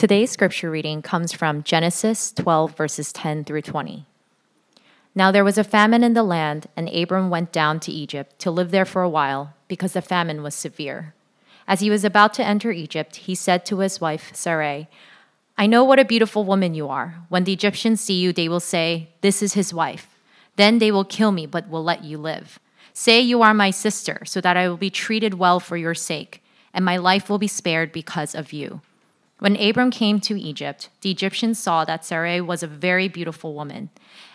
Today's scripture reading comes from Genesis 12, verses 10 through 20. Now there was a famine in the land, and Abram went down to Egypt to live there for a while, because the famine was severe. As he was about to enter Egypt, he said to his wife Sarai, I know what a beautiful woman you are. When the Egyptians see you, they will say, This is his wife. Then they will kill me, but will let you live. Say you are my sister, so that I will be treated well for your sake, and my life will be spared because of you. When Abram came to Egypt, the Egyptians saw that Sarai was a very beautiful woman.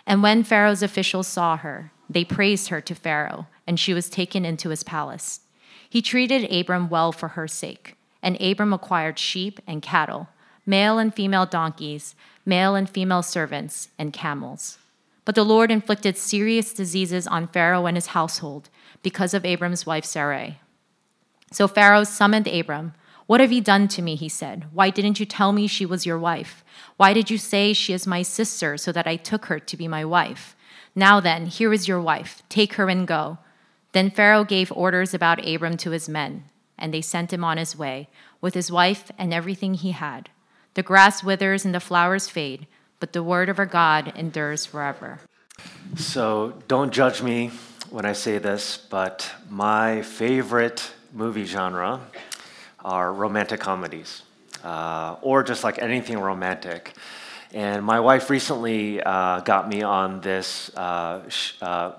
And when Pharaoh's officials saw her, they praised her to Pharaoh, and she was taken into his palace. He treated Abram well for her sake, and Abram acquired sheep and cattle, male and female donkeys, male and female servants, and camels. But the Lord inflicted serious diseases on Pharaoh and his household because of Abram's wife Sarai. So Pharaoh summoned Abram what have you done to me? He said. Why didn't you tell me she was your wife? Why did you say she is my sister so that I took her to be my wife? Now then, here is your wife. Take her and go. Then Pharaoh gave orders about Abram to his men, and they sent him on his way, with his wife and everything he had. The grass withers and the flowers fade, but the word of our God endures forever. So don't judge me when I say this, but my favorite movie genre are romantic comedies, uh, or just like anything romantic. And my wife recently uh, got me on this uh, sh- uh,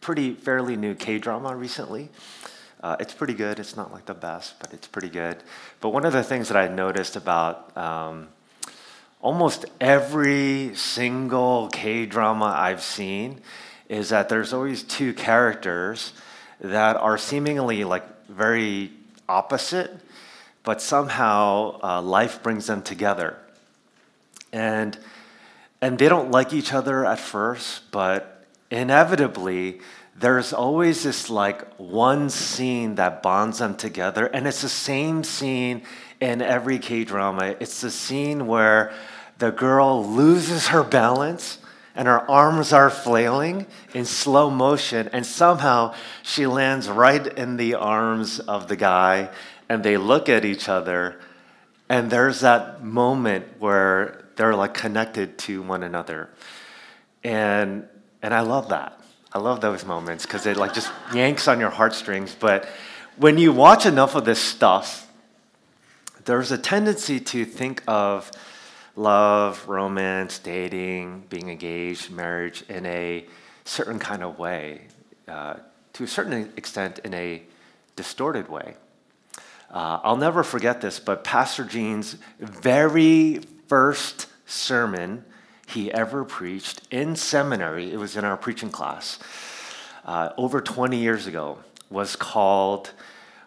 pretty fairly new K drama recently. Uh, it's pretty good. It's not like the best, but it's pretty good. But one of the things that I noticed about um, almost every single K drama I've seen is that there's always two characters that are seemingly like very opposite, but somehow uh, life brings them together. And, and they don't like each other at first, but inevitably, there's always this like one scene that bonds them together. And it's the same scene in every K drama. It's the scene where the girl loses her balance and her arms are flailing in slow motion, and somehow she lands right in the arms of the guy, and they look at each other, and there's that moment where they're like connected to one another. And, and I love that. I love those moments because it like just yanks on your heartstrings. But when you watch enough of this stuff, there's a tendency to think of love, romance, dating, being engaged, marriage in a certain kind of way, uh, to a certain extent, in a distorted way. Uh, I'll never forget this, but Pastor Gene's very first sermon he ever preached in seminary, it was in our preaching class, uh, over 20 years ago, was called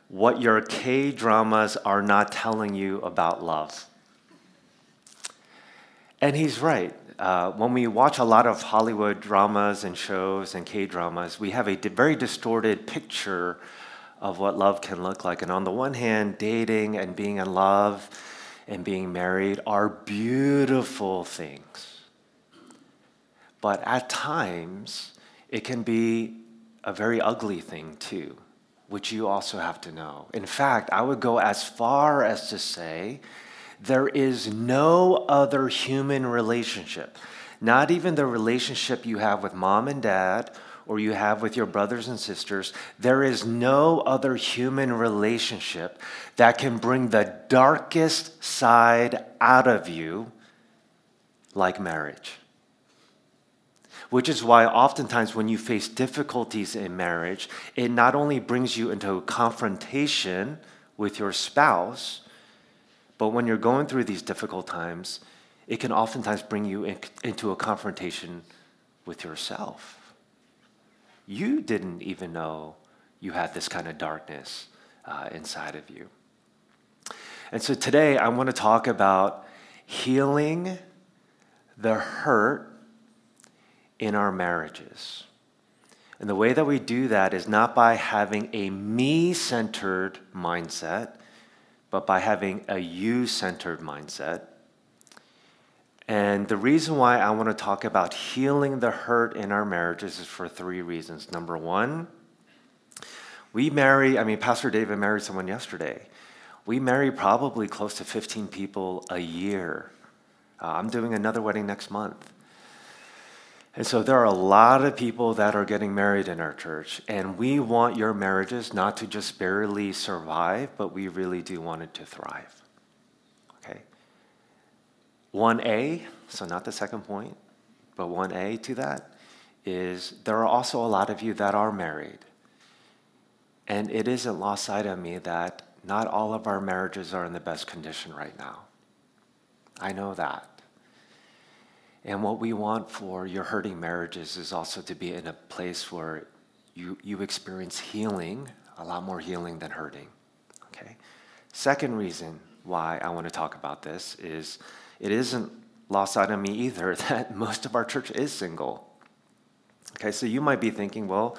What Your K Dramas Are Not Telling You About Love. And he's right. Uh, when we watch a lot of Hollywood dramas and shows and K dramas, we have a very distorted picture of what love can look like. And on the one hand, dating and being in love and being married are beautiful things. But at times, it can be a very ugly thing too, which you also have to know. In fact, I would go as far as to say there is no other human relationship, not even the relationship you have with mom and dad or you have with your brothers and sisters, there is no other human relationship that can bring the darkest side out of you like marriage. Which is why, oftentimes, when you face difficulties in marriage, it not only brings you into a confrontation with your spouse, but when you're going through these difficult times, it can oftentimes bring you in, into a confrontation with yourself. You didn't even know you had this kind of darkness uh, inside of you. And so today I want to talk about healing the hurt in our marriages. And the way that we do that is not by having a me centered mindset, but by having a you centered mindset. And the reason why I want to talk about healing the hurt in our marriages is for three reasons. Number one, we marry, I mean, Pastor David married someone yesterday. we marry probably close to 15 people a year. Uh, I'm doing another wedding next month. And so there are a lot of people that are getting married in our church, and we want your marriages not to just barely survive, but we really do want it to thrive. Okay? 1A, so not the second point, but 1A to that is there are also a lot of you that are married. And it isn't lost sight of me that not all of our marriages are in the best condition right now. I know that. And what we want for your hurting marriages is also to be in a place where you, you experience healing, a lot more healing than hurting. Okay? Second reason why I want to talk about this is it isn't lost on me either that most of our church is single. Okay, so you might be thinking, well,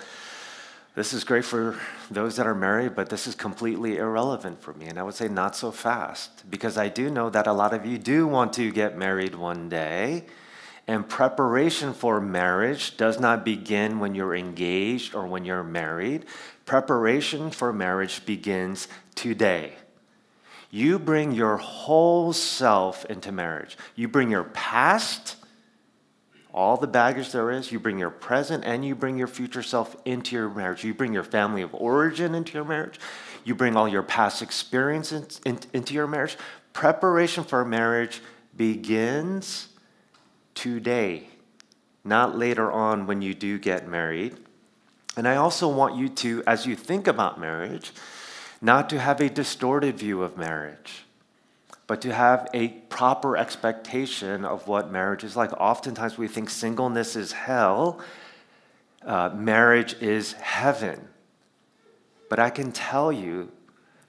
this is great for those that are married, but this is completely irrelevant for me. And I would say, not so fast, because I do know that a lot of you do want to get married one day. And preparation for marriage does not begin when you're engaged or when you're married. Preparation for marriage begins today. You bring your whole self into marriage. You bring your past, all the baggage there is, you bring your present, and you bring your future self into your marriage. You bring your family of origin into your marriage. You bring all your past experiences into your marriage. Preparation for marriage begins today, not later on when you do get married. And I also want you to, as you think about marriage, not to have a distorted view of marriage, but to have a proper expectation of what marriage is like. Oftentimes we think singleness is hell, uh, marriage is heaven. But I can tell you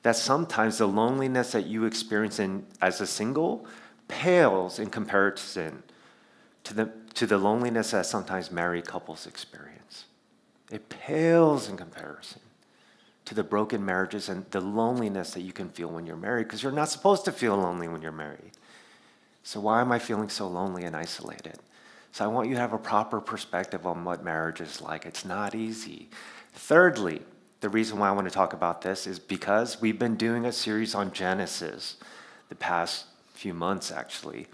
that sometimes the loneliness that you experience in, as a single pales in comparison to the, to the loneliness that sometimes married couples experience. It pales in comparison to the broken marriages and the loneliness that you can feel when you're married because you're not supposed to feel lonely when you're married. So, why am I feeling so lonely and isolated? So, I want you to have a proper perspective on what marriage is like. It's not easy. Thirdly, the reason why I want to talk about this is because we've been doing a series on Genesis the past few months, actually.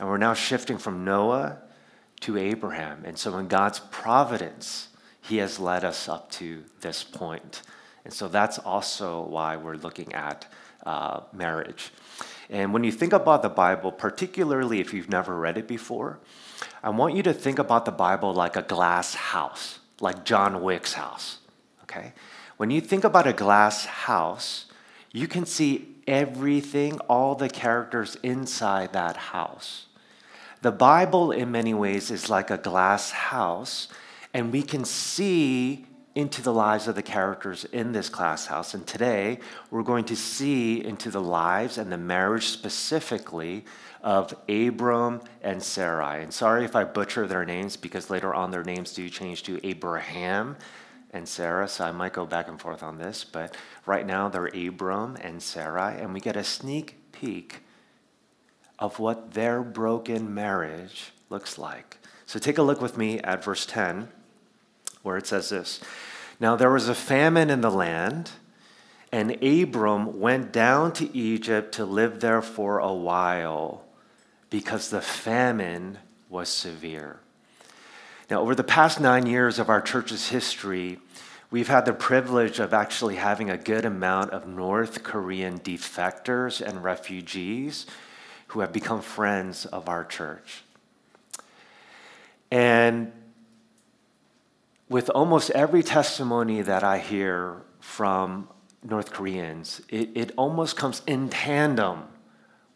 And we're now shifting from Noah to Abraham. And so, in God's providence, He has led us up to this point. And so, that's also why we're looking at uh, marriage. And when you think about the Bible, particularly if you've never read it before, I want you to think about the Bible like a glass house, like John Wick's house. Okay? When you think about a glass house, you can see everything, all the characters inside that house. The Bible, in many ways, is like a glass house, and we can see into the lives of the characters in this class house. And today, we're going to see into the lives and the marriage specifically of Abram and Sarai. And sorry if I butcher their names because later on their names do change to Abraham and Sarah, so I might go back and forth on this, but right now they're Abram and Sarai, and we get a sneak peek of what their broken marriage looks like. So take a look with me at verse 10, where it says this Now there was a famine in the land, and Abram went down to Egypt to live there for a while because the famine was severe. Now, over the past nine years of our church's history, we've had the privilege of actually having a good amount of North Korean defectors and refugees who have become friends of our church. And with almost every testimony that I hear from North Koreans, it, it almost comes in tandem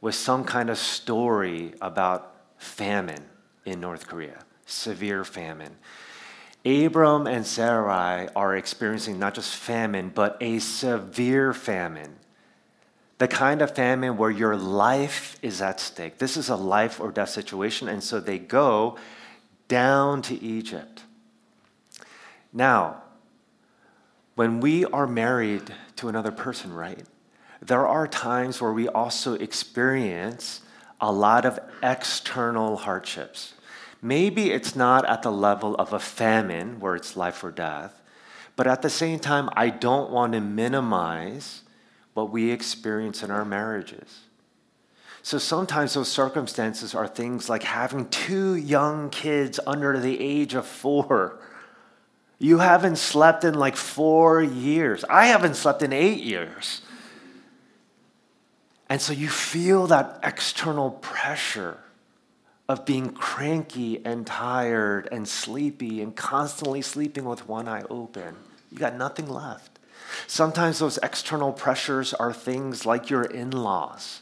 with some kind of story about famine in North Korea severe famine. Abram and Sarai are experiencing not just famine, but a severe famine. The kind of famine where your life is at stake. This is a life or death situation, and so they go down to Egypt. Now, when we are married to another person, right, there are times where we also experience a lot of external hardships. Maybe it's not at the level of a famine where it's life or death, but at the same time, I don't want to minimize what we experience in our marriages. So sometimes those circumstances are things like having two young kids under the age of four. You haven't slept in like four years. I haven't slept in eight years. And so you feel that external pressure of being cranky and tired and sleepy and constantly sleeping with one eye open. You got nothing left. Sometimes those external pressures are things like your in laws.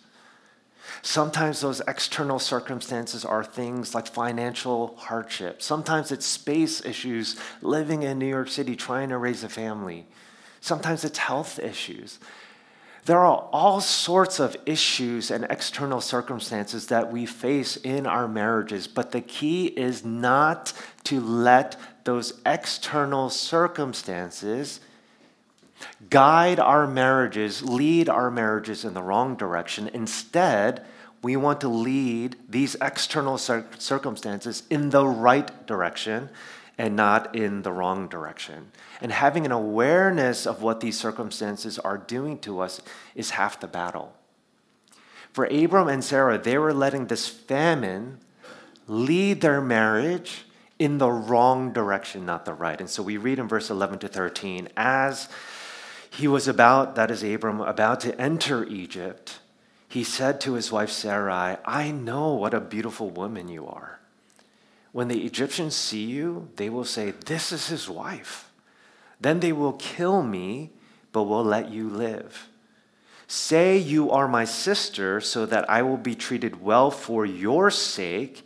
Sometimes those external circumstances are things like financial hardship. Sometimes it's space issues, living in New York City, trying to raise a family. Sometimes it's health issues. There are all sorts of issues and external circumstances that we face in our marriages, but the key is not to let those external circumstances guide our marriages, lead our marriages in the wrong direction. Instead, we want to lead these external circumstances in the right direction and not in the wrong direction. And having an awareness of what these circumstances are doing to us is half the battle. For Abram and Sarah, they were letting this famine lead their marriage in the wrong direction, not the right. And so we read in verse 11 to 13 as he was about, that is Abram, about to enter Egypt, he said to his wife Sarai, I know what a beautiful woman you are. When the Egyptians see you, they will say, This is his wife. Then they will kill me, but will let you live. Say you are my sister, so that I will be treated well for your sake,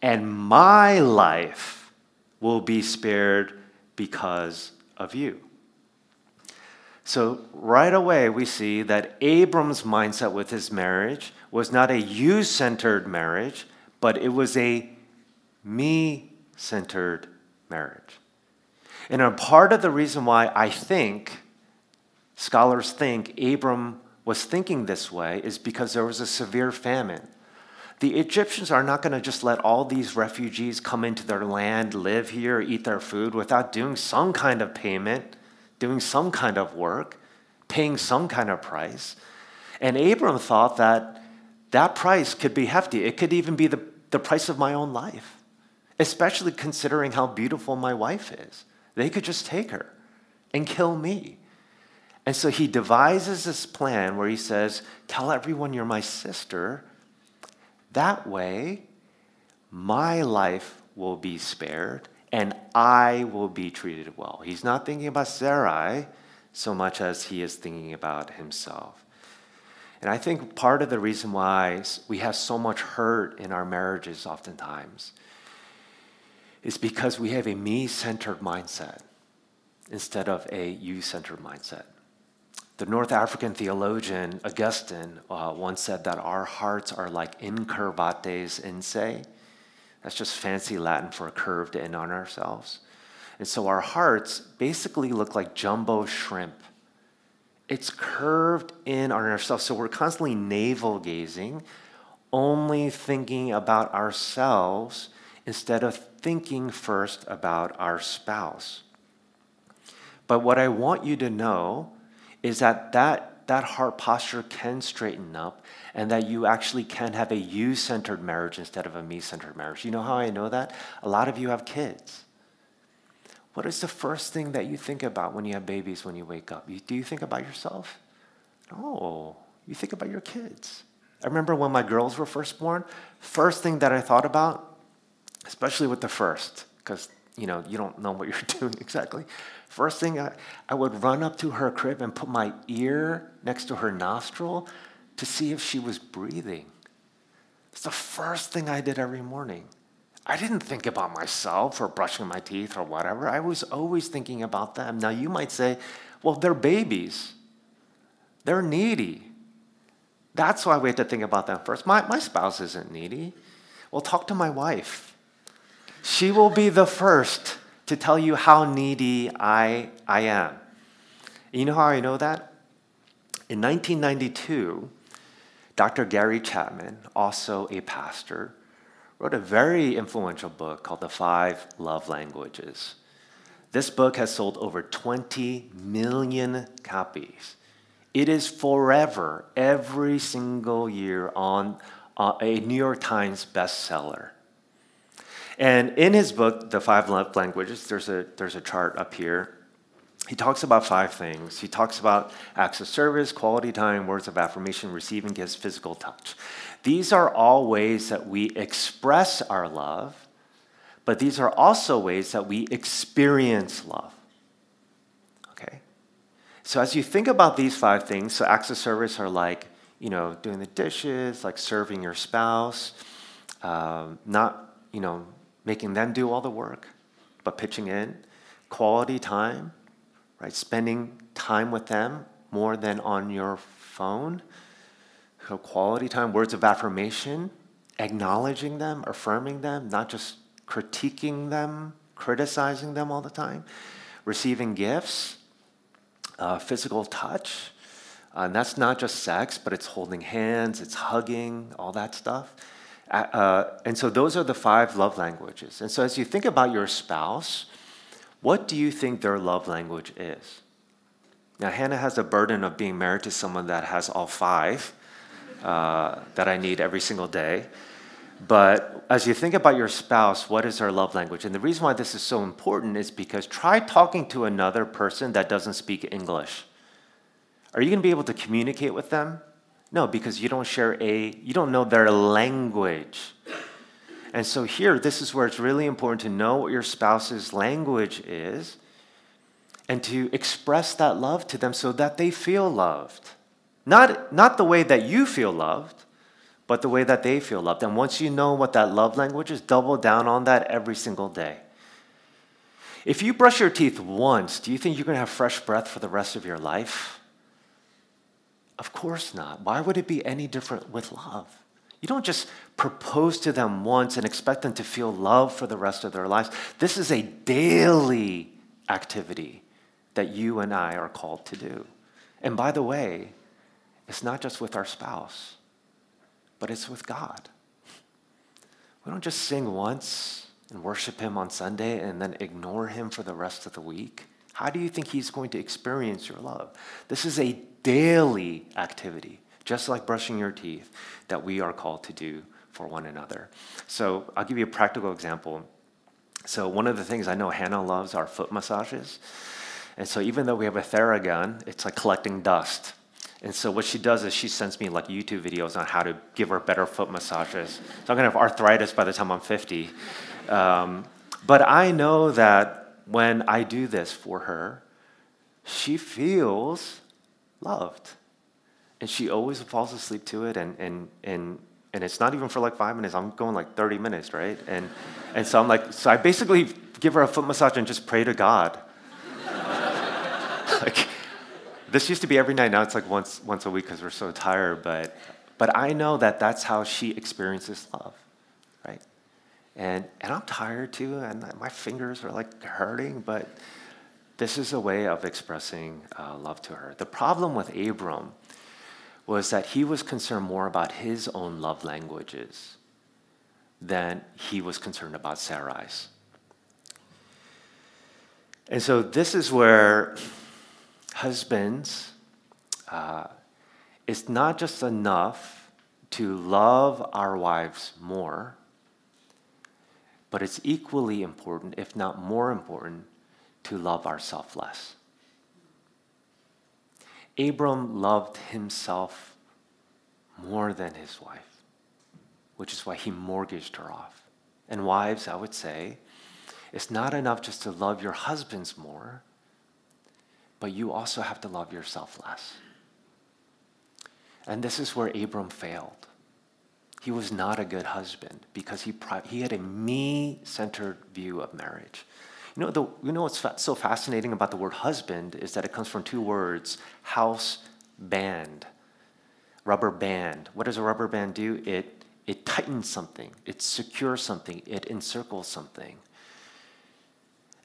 and my life will be spared because of you. So, right away, we see that Abram's mindset with his marriage was not a you centered marriage, but it was a me centered marriage. And a part of the reason why I think, scholars think, Abram was thinking this way is because there was a severe famine. The Egyptians are not going to just let all these refugees come into their land, live here, eat their food without doing some kind of payment, doing some kind of work, paying some kind of price. And Abram thought that that price could be hefty. It could even be the, the price of my own life especially considering how beautiful my wife is. They could just take her and kill me. And so he devises this plan where he says, Tell everyone you're my sister. That way, my life will be spared and I will be treated well. He's not thinking about Sarai so much as he is thinking about himself. And I think part of the reason why we have so much hurt in our marriages oftentimes is because we have a me centered mindset instead of a you centered mindset. The North African theologian Augustine uh, once said that our hearts are like incurvatus in se. That's just fancy Latin for a curved in on ourselves. And so our hearts basically look like jumbo shrimp. It's curved in on ourselves. So we're constantly navel gazing, only thinking about ourselves instead of thinking first about our spouse. But what I want you to know is that that, that heart posture can straighten up and that you actually can have a you centered marriage instead of a me centered marriage. You know how I know that? A lot of you have kids. What is the first thing that you think about when you have babies when you wake up? do you think about yourself? No, you think about your kids. I remember when my girls were first born, first thing that I thought about especially with the first, because you know you don't know what you're doing exactly. First thing, I, I would run up to her crib and put my ear next to her nostril to see if she was breathing. It's the first thing I did every morning. I didn't think about myself or brushing my teeth or whatever. I was always thinking about them. Now, you might say, well, they're babies, they're needy. That's why we have to think about them first. My, my spouse isn't needy. Well, talk to my wife. She will be the first to tell you how needy I, I am. You know how I know that? In 1992, Dr. Gary Chapman, also a pastor, wrote a very influential book called The Five Love Languages. This book has sold over 20 million copies. It is forever, every single year, on uh, a New York Times bestseller. And in his book, The Five Love Languages, there's a, there's a chart up here. He talks about five things. He talks about acts of service, quality time, words of affirmation, receiving gifts, physical touch. These are all ways that we express our love, but these are also ways that we experience love. Okay? So as you think about these five things, so acts of service are like, you know, doing the dishes, like serving your spouse, um, not, you know, making them do all the work, but pitching in. Quality time, right? Spending time with them more than on your phone. So quality time, words of affirmation, acknowledging them, affirming them, not just critiquing them, criticizing them all the time. Receiving gifts, uh, physical touch. Uh, and that's not just sex, but it's holding hands, it's hugging, all that stuff. Uh, and so those are the five love languages. And so as you think about your spouse, what do you think their love language is? Now, Hannah has the burden of being married to someone that has all five uh, that I need every single day. But as you think about your spouse, what is their love language? And the reason why this is so important is because try talking to another person that doesn't speak English. Are you going to be able to communicate with them? No, because you don't share a, you don't know their language. And so here, this is where it's really important to know what your spouse's language is and to express that love to them so that they feel loved. Not, not the way that you feel loved, but the way that they feel loved. And once you know what that love language is, double down on that every single day. If you brush your teeth once, do you think you're going to have fresh breath for the rest of your life? Of course not. Why would it be any different with love? You don't just propose to them once and expect them to feel love for the rest of their lives. This is a daily activity that you and I are called to do. And by the way, it's not just with our spouse, but it's with God. We don't just sing once and worship Him on Sunday and then ignore Him for the rest of the week. How do you think He's going to experience your love? This is a daily activity, just like brushing your teeth, that we are called to do for one another. So I'll give you a practical example. So one of the things I know Hannah loves are foot massages. And so even though we have a Theragun, it's like collecting dust. And so what she does is she sends me like YouTube videos on how to give her better foot massages. So I'm gonna have arthritis by the time I'm 50. Um, but I know that when I do this for her, she feels loved. And she always falls asleep to it, and, and, and, and it's not even for like five minutes. I'm going like 30 minutes, right? And, and so I'm like, so I basically give her a foot massage and just pray to God. like, this used to be every night. Now it's like once, once a week because we're so tired. But, but I know that that's how she experiences love, right? And, and I'm tired too, and my fingers are like hurting, but this is a way of expressing uh, love to her. The problem with Abram was that he was concerned more about his own love languages than he was concerned about Sarai's. And so this is where husbands, uh, it's not just enough to love our wives more, but it's equally important, if not more important, to love ourselves less. Abram loved himself more than his wife, which is why he mortgaged her off. And wives, I would say, it's not enough just to love your husbands more, but you also have to love yourself less. And this is where Abram failed. He was not a good husband because he, he had a me centered view of marriage. You know, the, you know what's so fascinating about the word husband is that it comes from two words house band, rubber band. What does a rubber band do? It, it tightens something, it secures something, it encircles something.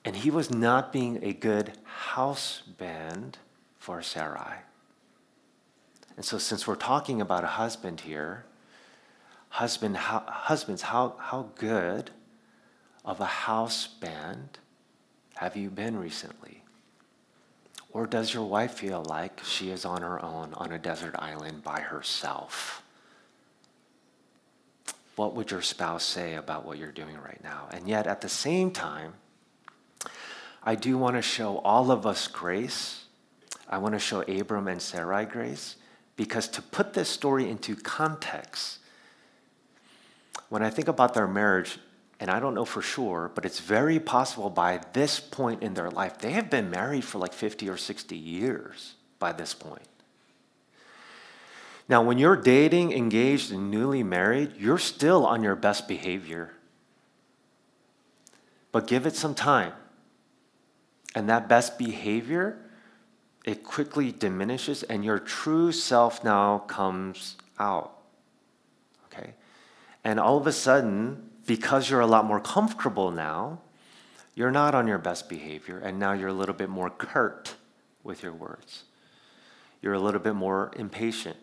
And he was not being a good house band for Sarai. And so, since we're talking about a husband here, husband, how, husbands, how, how good of a house band have you been recently? Or does your wife feel like she is on her own on a desert island by herself? What would your spouse say about what you're doing right now? And yet, at the same time, I do want to show all of us grace. I want to show Abram and Sarai grace because to put this story into context, when I think about their marriage, and I don't know for sure, but it's very possible by this point in their life, they have been married for like 50 or 60 years by this point. Now, when you're dating, engaged, and newly married, you're still on your best behavior. But give it some time. And that best behavior, it quickly diminishes, and your true self now comes out. Okay? And all of a sudden, because you're a lot more comfortable now, you're not on your best behavior, and now you're a little bit more curt with your words. You're a little bit more impatient.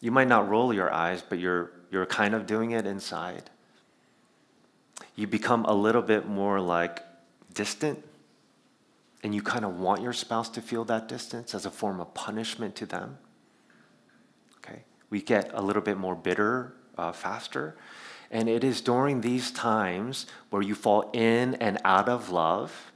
You might not roll your eyes, but you're, you're kind of doing it inside. You become a little bit more like distant, and you kind of want your spouse to feel that distance as a form of punishment to them. Okay? We get a little bit more bitter uh, faster. And it is during these times where you fall in and out of love,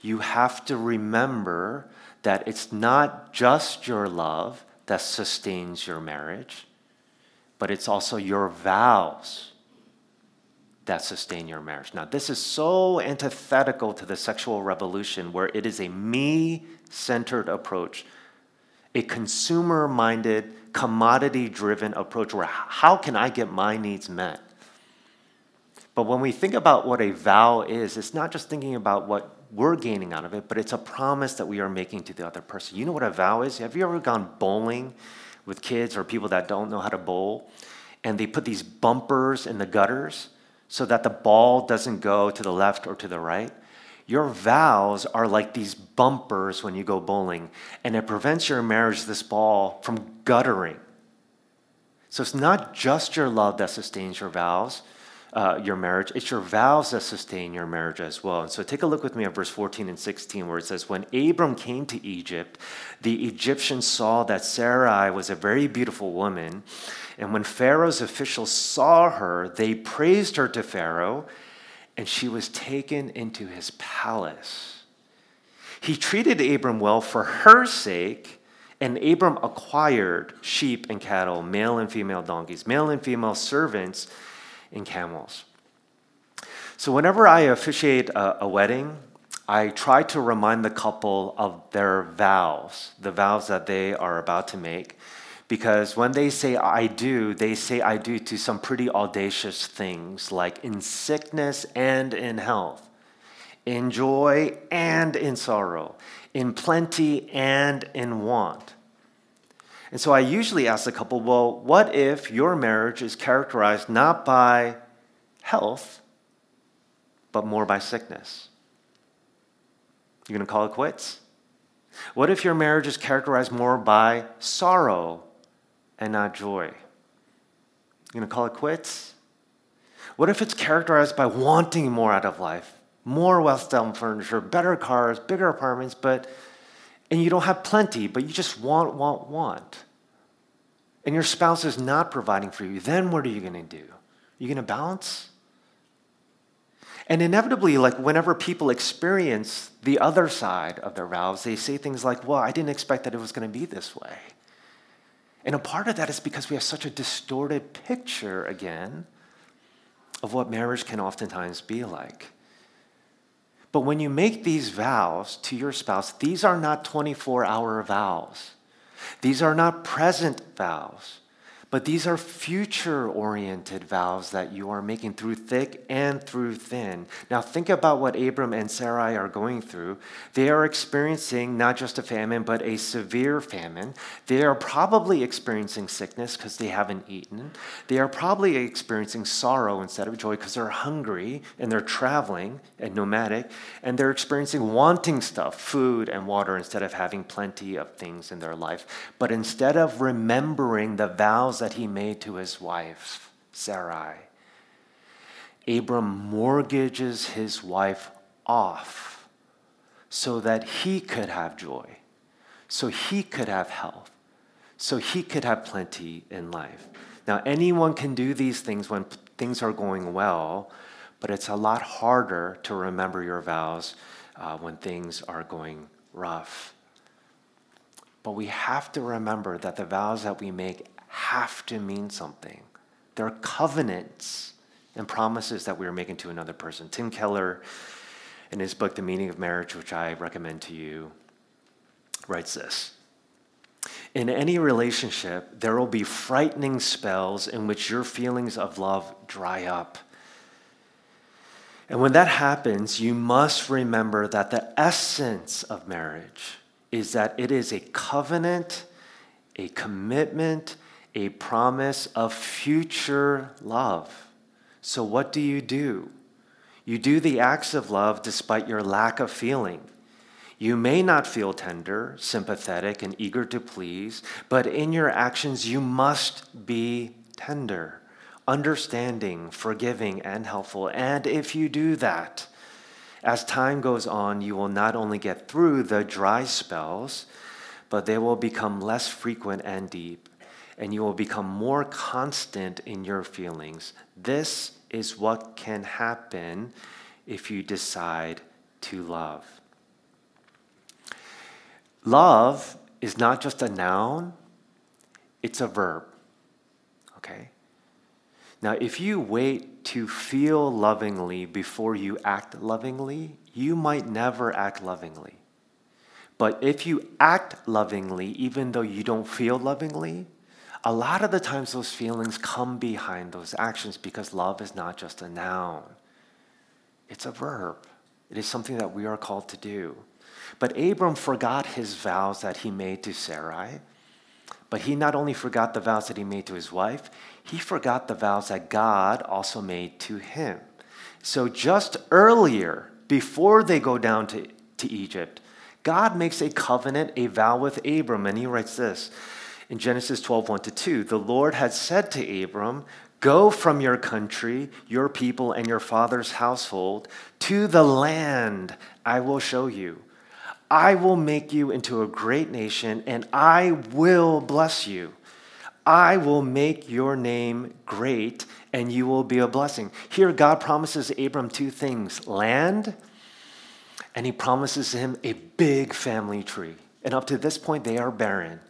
you have to remember that it's not just your love that sustains your marriage, but it's also your vows that sustain your marriage. Now, this is so antithetical to the sexual revolution where it is a me centered approach, a consumer minded commodity driven approach where how can I get my needs met? But when we think about what a vow is, it's not just thinking about what we're gaining out of it, but it's a promise that we are making to the other person. You know what a vow is? Have you ever gone bowling with kids or people that don't know how to bowl? And they put these bumpers in the gutters so that the ball doesn't go to the left or to the right. Your vows are like these bumpers when you go bowling, and it prevents your marriage, this ball, from guttering. So it's not just your love that sustains your vows, uh, your marriage, it's your vows that sustain your marriage as well. And so take a look with me at verse 14 and 16, where it says, When Abram came to Egypt, the Egyptians saw that Sarai was a very beautiful woman. And when Pharaoh's officials saw her, they praised her to Pharaoh and she was taken into his palace. He treated Abram well for her sake, and Abram acquired sheep and cattle, male and female donkeys, male and female servants, and camels. So, whenever I officiate a, a wedding, I try to remind the couple of their vows, the vows that they are about to make because when they say I do, they say I do to some pretty audacious things like in sickness and in health, in joy and in sorrow, in plenty and in want. And so I usually ask the couple, well, what if your marriage is characterized not by health, but more by sickness? You're going to call it quits? What if your marriage is characterized more by sorrow and not joy? You gonna call it quits? What if it's characterized by wanting more out of life? More well style furniture, better cars, bigger apartments, but and you don't have plenty, but you just want, want, want. And your spouse is not providing for you, then what are you gonna do? Are You gonna balance? And inevitably, like whenever people experience the other side of their vows, they say things like, Well, I didn't expect that it was gonna be this way. And a part of that is because we have such a distorted picture, again, of what marriage can oftentimes be like. But when you make these vows to your spouse, these are not 24 hour vows. These are not present vows. But these are future oriented vows that you are making through thick and through thin. Now, think about what Abram and Sarai are going through. They are experiencing not just a famine, but a severe famine. They are probably experiencing sickness because they haven't eaten. They are probably experiencing sorrow instead of joy because they're hungry and they're traveling and nomadic. And they're experiencing wanting stuff, food and water, instead of having plenty of things in their life. But instead of remembering the vows that he made to his wife, Sarai. Abram mortgages his wife off so that he could have joy, so he could have health, so he could have plenty in life. Now, anyone can do these things when things are going well, but it's a lot harder to remember your vows uh, when things are going rough. But we have to remember that the vows that we make have to mean something. There are covenants and promises that we are making to another person. Tim Keller, in his book, The Meaning of Marriage, which I recommend to you, writes this In any relationship, there will be frightening spells in which your feelings of love dry up. And when that happens, you must remember that the essence of marriage is that it is a covenant, a commitment, a promise of future love. So, what do you do? You do the acts of love despite your lack of feeling. You may not feel tender, sympathetic, and eager to please, but in your actions, you must be tender, understanding, forgiving, and helpful. And if you do that, as time goes on, you will not only get through the dry spells, but they will become less frequent and deep, and you will become more constant in your feelings. This is what can happen if you decide to love. Love is not just a noun, it's a verb. Okay? Now, if you wait to feel lovingly before you act lovingly, you might never act lovingly. But if you act lovingly, even though you don't feel lovingly, a lot of the times those feelings come behind those actions because love is not just a noun, it's a verb. It is something that we are called to do. But Abram forgot his vows that he made to Sarai but he not only forgot the vows that he made to his wife, he forgot the vows that God also made to him. So just earlier, before they go down to, to Egypt, God makes a covenant, a vow with Abram, and he writes this in Genesis 12, 1 to 2. The Lord had said to Abram, Go from your country, your people, and your father's household to the land I will show you. I will make you into a great nation, and I will bless you. I will make your name great, and you will be a blessing. Here, God promises Abram two things land, and he promises him a big family tree. And up to this point, they are barren.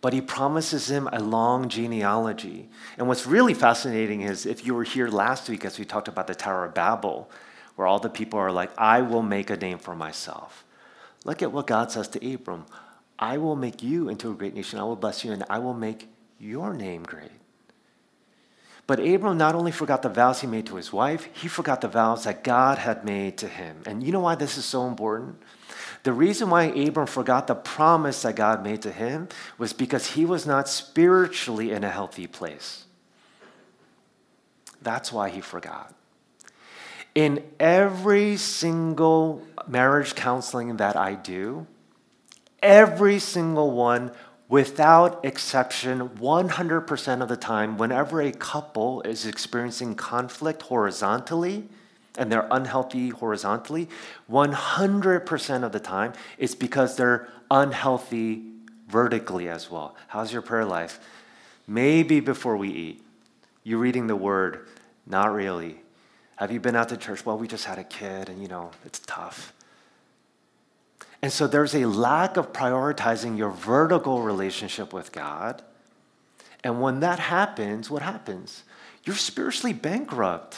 But he promises him a long genealogy. And what's really fascinating is if you were here last week as we talked about the Tower of Babel, where all the people are like, I will make a name for myself. Look at what God says to Abram I will make you into a great nation, I will bless you, and I will make your name great. But Abram not only forgot the vows he made to his wife, he forgot the vows that God had made to him. And you know why this is so important? The reason why Abram forgot the promise that God made to him was because he was not spiritually in a healthy place. That's why he forgot. In every single marriage counseling that I do, every single one, without exception, 100% of the time, whenever a couple is experiencing conflict horizontally, and they're unhealthy horizontally, 100% of the time, it's because they're unhealthy vertically as well. How's your prayer life? Maybe before we eat. you're reading the word? Not really. Have you been out to church? Well, we just had a kid, and you know, it's tough. And so there's a lack of prioritizing your vertical relationship with God. And when that happens, what happens? You're spiritually bankrupt.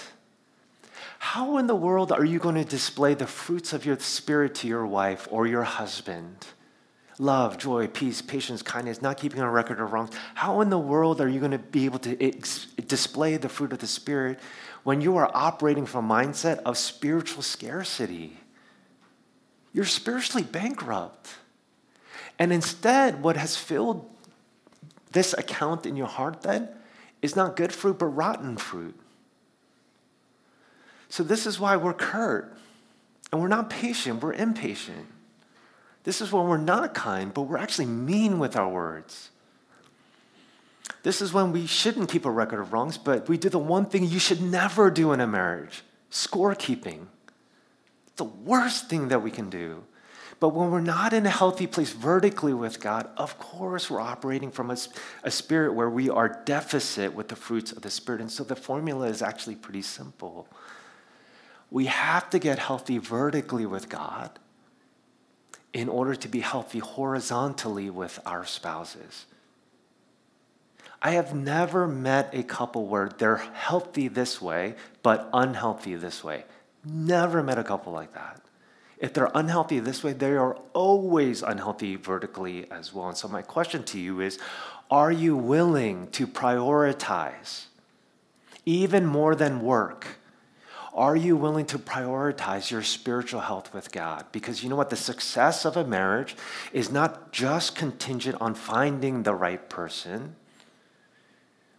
How in the world are you going to display the fruits of your spirit to your wife or your husband? Love, joy, peace, patience, kindness, not keeping a record of wrongs. How in the world are you going to be able to ex- display the fruit of the Spirit when you are operating from a mindset of spiritual scarcity. You're spiritually bankrupt. And instead, what has filled this account in your heart then is not good fruit, but rotten fruit. So, this is why we're curt and we're not patient, we're impatient. This is when we're not kind, but we're actually mean with our words. This is when we shouldn't keep a record of wrongs, but we do the one thing you should never do in a marriage scorekeeping. The worst thing that we can do But when we're not in a healthy place vertically with God, of course we're operating from a, a spirit where we are deficit with the fruits of the Spirit. And so the formula is actually pretty simple. We have to get healthy vertically with God in order to be healthy horizontally with our spouses. I have never met a couple where they're healthy this way, but unhealthy this way. Never met a couple like that. If they're unhealthy this way, they are always unhealthy vertically as well. And so, my question to you is Are you willing to prioritize, even more than work? Are you willing to prioritize your spiritual health with God? Because you know what? The success of a marriage is not just contingent on finding the right person,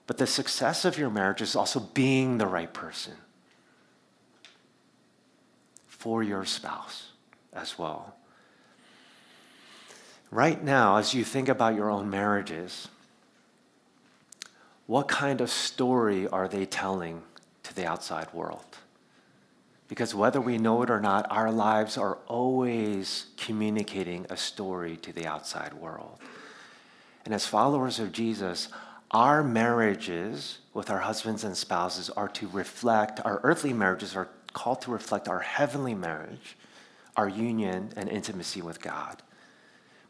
but the success of your marriage is also being the right person for your spouse as well. Right now, as you think about your own marriages, what kind of story are they telling to the outside world? Because whether we know it or not, our lives are always communicating a story to the outside world. And as followers of Jesus, our marriages with our husbands and spouses are to reflect, our earthly marriages are called to reflect our heavenly marriage, our union and intimacy with God.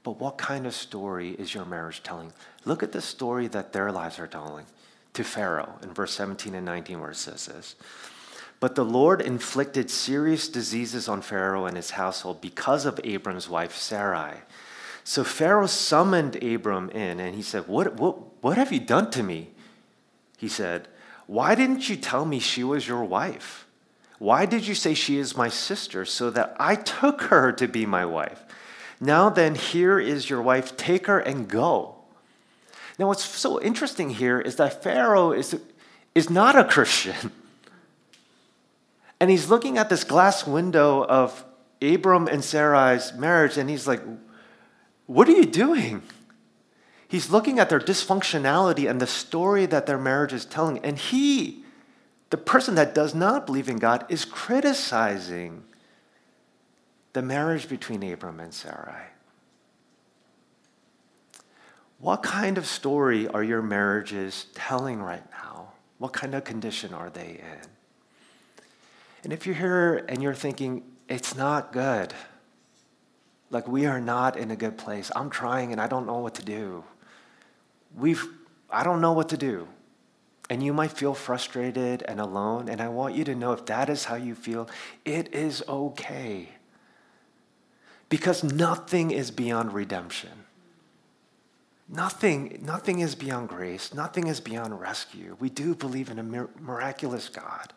But what kind of story is your marriage telling? Look at the story that their lives are telling to Pharaoh in verse 17 and 19, where it says this. But the Lord inflicted serious diseases on Pharaoh and his household because of Abram's wife Sarai. So Pharaoh summoned Abram in and he said, What, what, what have you done to me? He said, Why didn't you tell me she was your wife? Why did you say she is my sister so that I took her to be my wife? Now then, here is your wife. Take her and go. Now, what's so interesting here is that Pharaoh is, is not a Christian. And he's looking at this glass window of Abram and Sarai's marriage, and he's like, what are you doing? He's looking at their dysfunctionality and the story that their marriage is telling. And he, the person that does not believe in God, is criticizing the marriage between Abram and Sarai. What kind of story are your marriages telling right now? What kind of condition are they in? And if you're here and you're thinking, it's not good, like we are not in a good place. I'm trying and I don't know what to do. We've, I don't know what to do. And you might feel frustrated and alone. And I want you to know if that is how you feel, it is okay. Because nothing is beyond redemption. Nothing, nothing is beyond grace. Nothing is beyond rescue. We do believe in a miraculous God,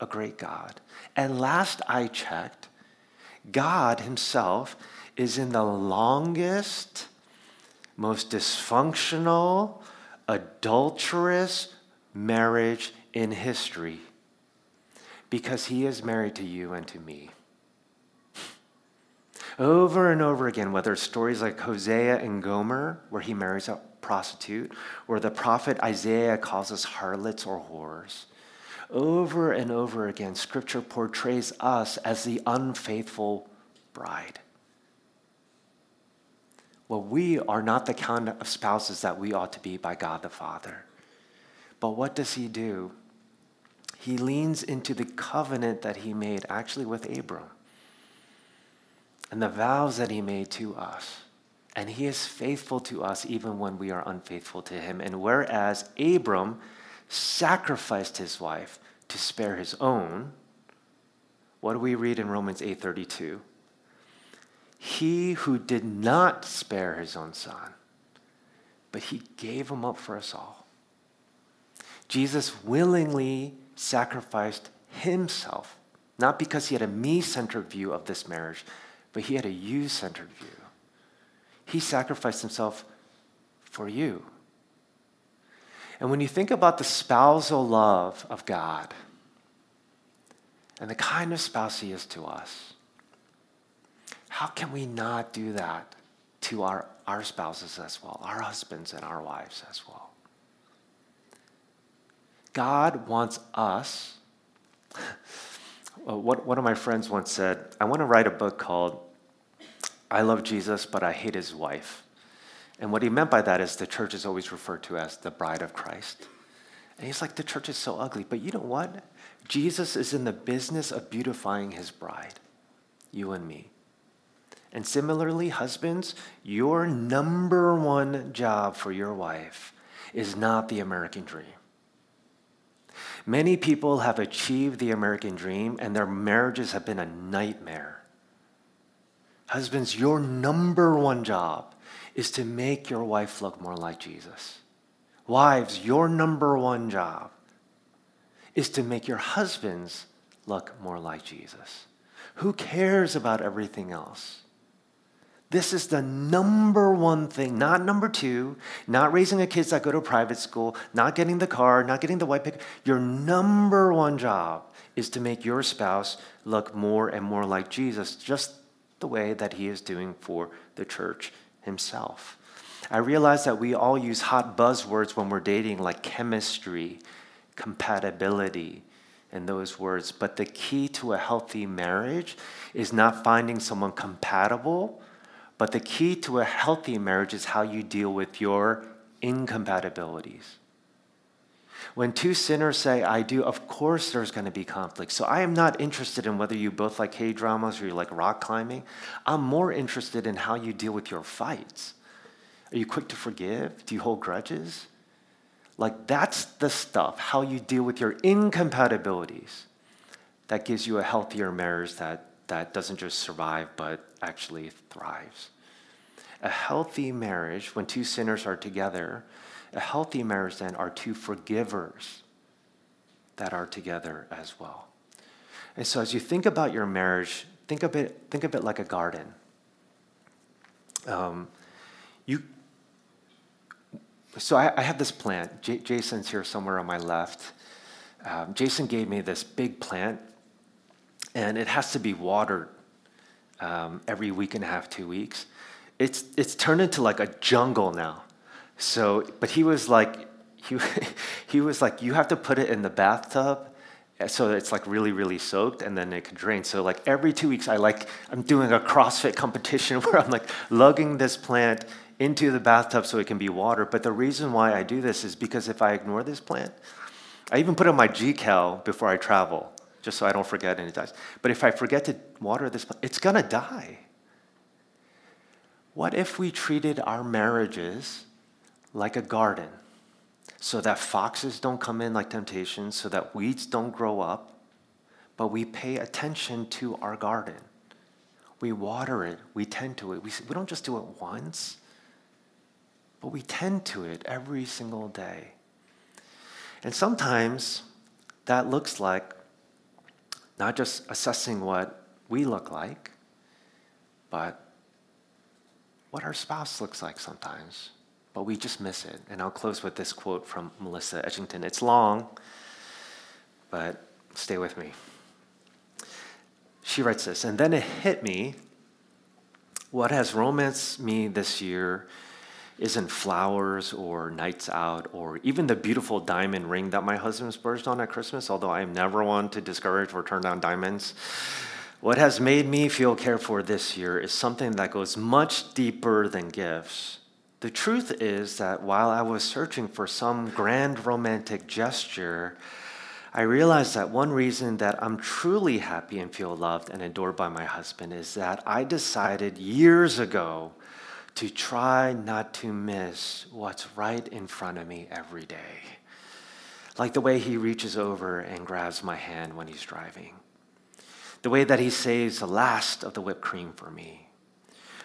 a great God. And last I checked, God Himself is in the longest, most dysfunctional, adulterous marriage in history because he is married to you and to me. Over and over again, whether it's stories like Hosea and Gomer, where he marries a prostitute, or the prophet Isaiah calls us harlots or whores, over and over again, scripture portrays us as the unfaithful bride. Well, we are not the kind of spouses that we ought to be by God the Father. But what does he do? He leans into the covenant that he made actually with Abram and the vows that he made to us. And he is faithful to us even when we are unfaithful to him. And whereas Abram sacrificed his wife to spare his own, what do we read in Romans 8:32? He who did not spare his own son, but he gave him up for us all. Jesus willingly sacrificed himself, not because he had a me centered view of this marriage, but he had a you centered view. He sacrificed himself for you. And when you think about the spousal love of God and the kind of spouse he is to us, how can we not do that to our, our spouses as well, our husbands and our wives as well? God wants us. one of my friends once said, I want to write a book called I love Jesus, but I hate his wife. And what he meant by that is the church is always referred to as the bride of Christ. And he's like, the church is so ugly. But you know what? Jesus is in the business of beautifying his bride, you and me. And similarly, husbands, your number one job for your wife is not the American dream. Many people have achieved the American dream and their marriages have been a nightmare. Husbands, your number one job is to make your wife look more like Jesus. Wives, your number one job is to make your husbands look more like Jesus. Who cares about everything else? This is the number one thing, not number two, not raising a kids that go to private school, not getting the car, not getting the white picket. Your number one job is to make your spouse look more and more like Jesus, just the way that he is doing for the church himself. I realize that we all use hot buzzwords when we're dating, like chemistry, compatibility, and those words. But the key to a healthy marriage is not finding someone compatible but the key to a healthy marriage is how you deal with your incompatibilities. When two sinners say, I do, of course there's going to be conflict. So I am not interested in whether you both like K dramas or you like rock climbing. I'm more interested in how you deal with your fights. Are you quick to forgive? Do you hold grudges? Like, that's the stuff, how you deal with your incompatibilities, that gives you a healthier marriage that that doesn't just survive but actually thrives. A healthy marriage, when two sinners are together, a healthy marriage then are two forgivers that are together as well. And so as you think about your marriage, think of it, think of it like a garden. Um, you, so I, I, have this plant. J- Jason's here somewhere on my left. Um, Jason gave me this big plant and it has to be watered um, every week and a half, two weeks. It's it's turned into like a jungle now. So, but he was like, he he was like, you have to put it in the bathtub, eh, so it's like really really soaked, and then it can drain. So like every two weeks, I like I'm doing a CrossFit competition where I'm like lugging this plant into the bathtub so it can be watered. But the reason why I do this is because if I ignore this plant, I even put on my GCal before I travel just so I don't forget and it dies. But if I forget to water this plant, it's gonna die. What if we treated our marriages like a garden so that foxes don't come in like temptations, so that weeds don't grow up, but we pay attention to our garden? We water it, we tend to it. We, we don't just do it once, but we tend to it every single day. And sometimes that looks like not just assessing what we look like, but what our spouse looks like sometimes. But we just miss it. And I'll close with this quote from Melissa Edgington. It's long, but stay with me. She writes this, and then it hit me what has romanced me this year isn't flowers or nights out or even the beautiful diamond ring that my husband splurged on at Christmas, although I am never one to discourage or turn down diamonds. What has made me feel cared for this year is something that goes much deeper than gifts. The truth is that while I was searching for some grand romantic gesture, I realized that one reason that I'm truly happy and feel loved and adored by my husband is that I decided years ago to try not to miss what's right in front of me every day. Like the way he reaches over and grabs my hand when he's driving, the way that he saves the last of the whipped cream for me,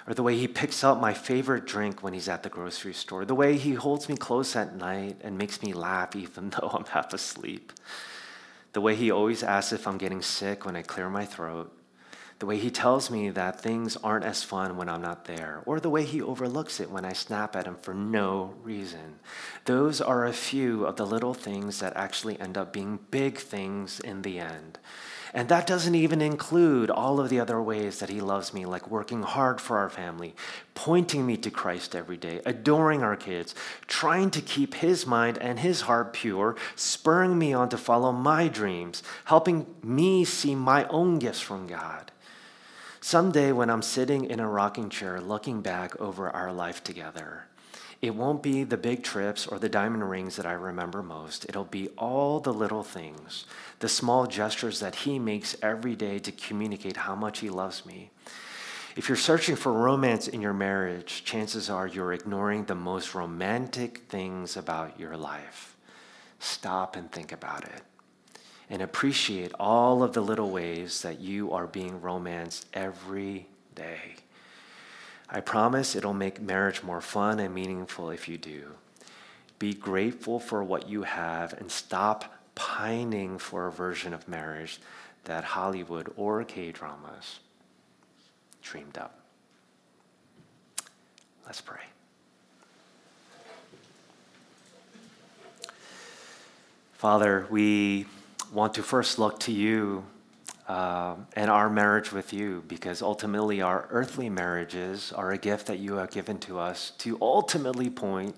or the way he picks up my favorite drink when he's at the grocery store, the way he holds me close at night and makes me laugh even though I'm half asleep, the way he always asks if I'm getting sick when I clear my throat the way he tells me that things aren't as fun when I'm not there, or the way he overlooks it when I snap at him for no reason. Those are a few of the little things that actually end up being big things in the end. And that doesn't even include all of the other ways that he loves me, like working hard for our family, pointing me to Christ every day, adoring our kids, trying to keep his mind and his heart pure, spurring me on to follow my dreams, helping me see my own gifts from God. Someday, when I'm sitting in a rocking chair looking back over our life together, it won't be the big trips or the diamond rings that I remember most. It'll be all the little things, the small gestures that He makes every day to communicate how much He loves me. If you're searching for romance in your marriage, chances are you're ignoring the most romantic things about your life. Stop and think about it. And appreciate all of the little ways that you are being romanced every day. I promise it'll make marriage more fun and meaningful if you do. Be grateful for what you have and stop pining for a version of marriage that Hollywood or K dramas dreamed up. Let's pray. Father, we want to first look to you uh, and our marriage with you because ultimately our earthly marriages are a gift that you have given to us to ultimately point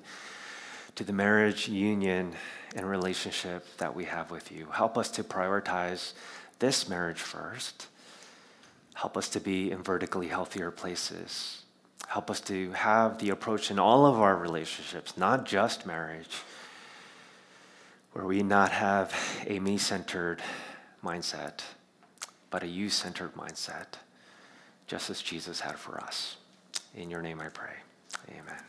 to the marriage union and relationship that we have with you. Help us to prioritize this marriage first Help us to be in vertically healthier places. Help us to have the approach in all of our relationships, not just marriage, where we not have a me centered mindset, but a you centered mindset, just as Jesus had for us. In your name I pray. Amen.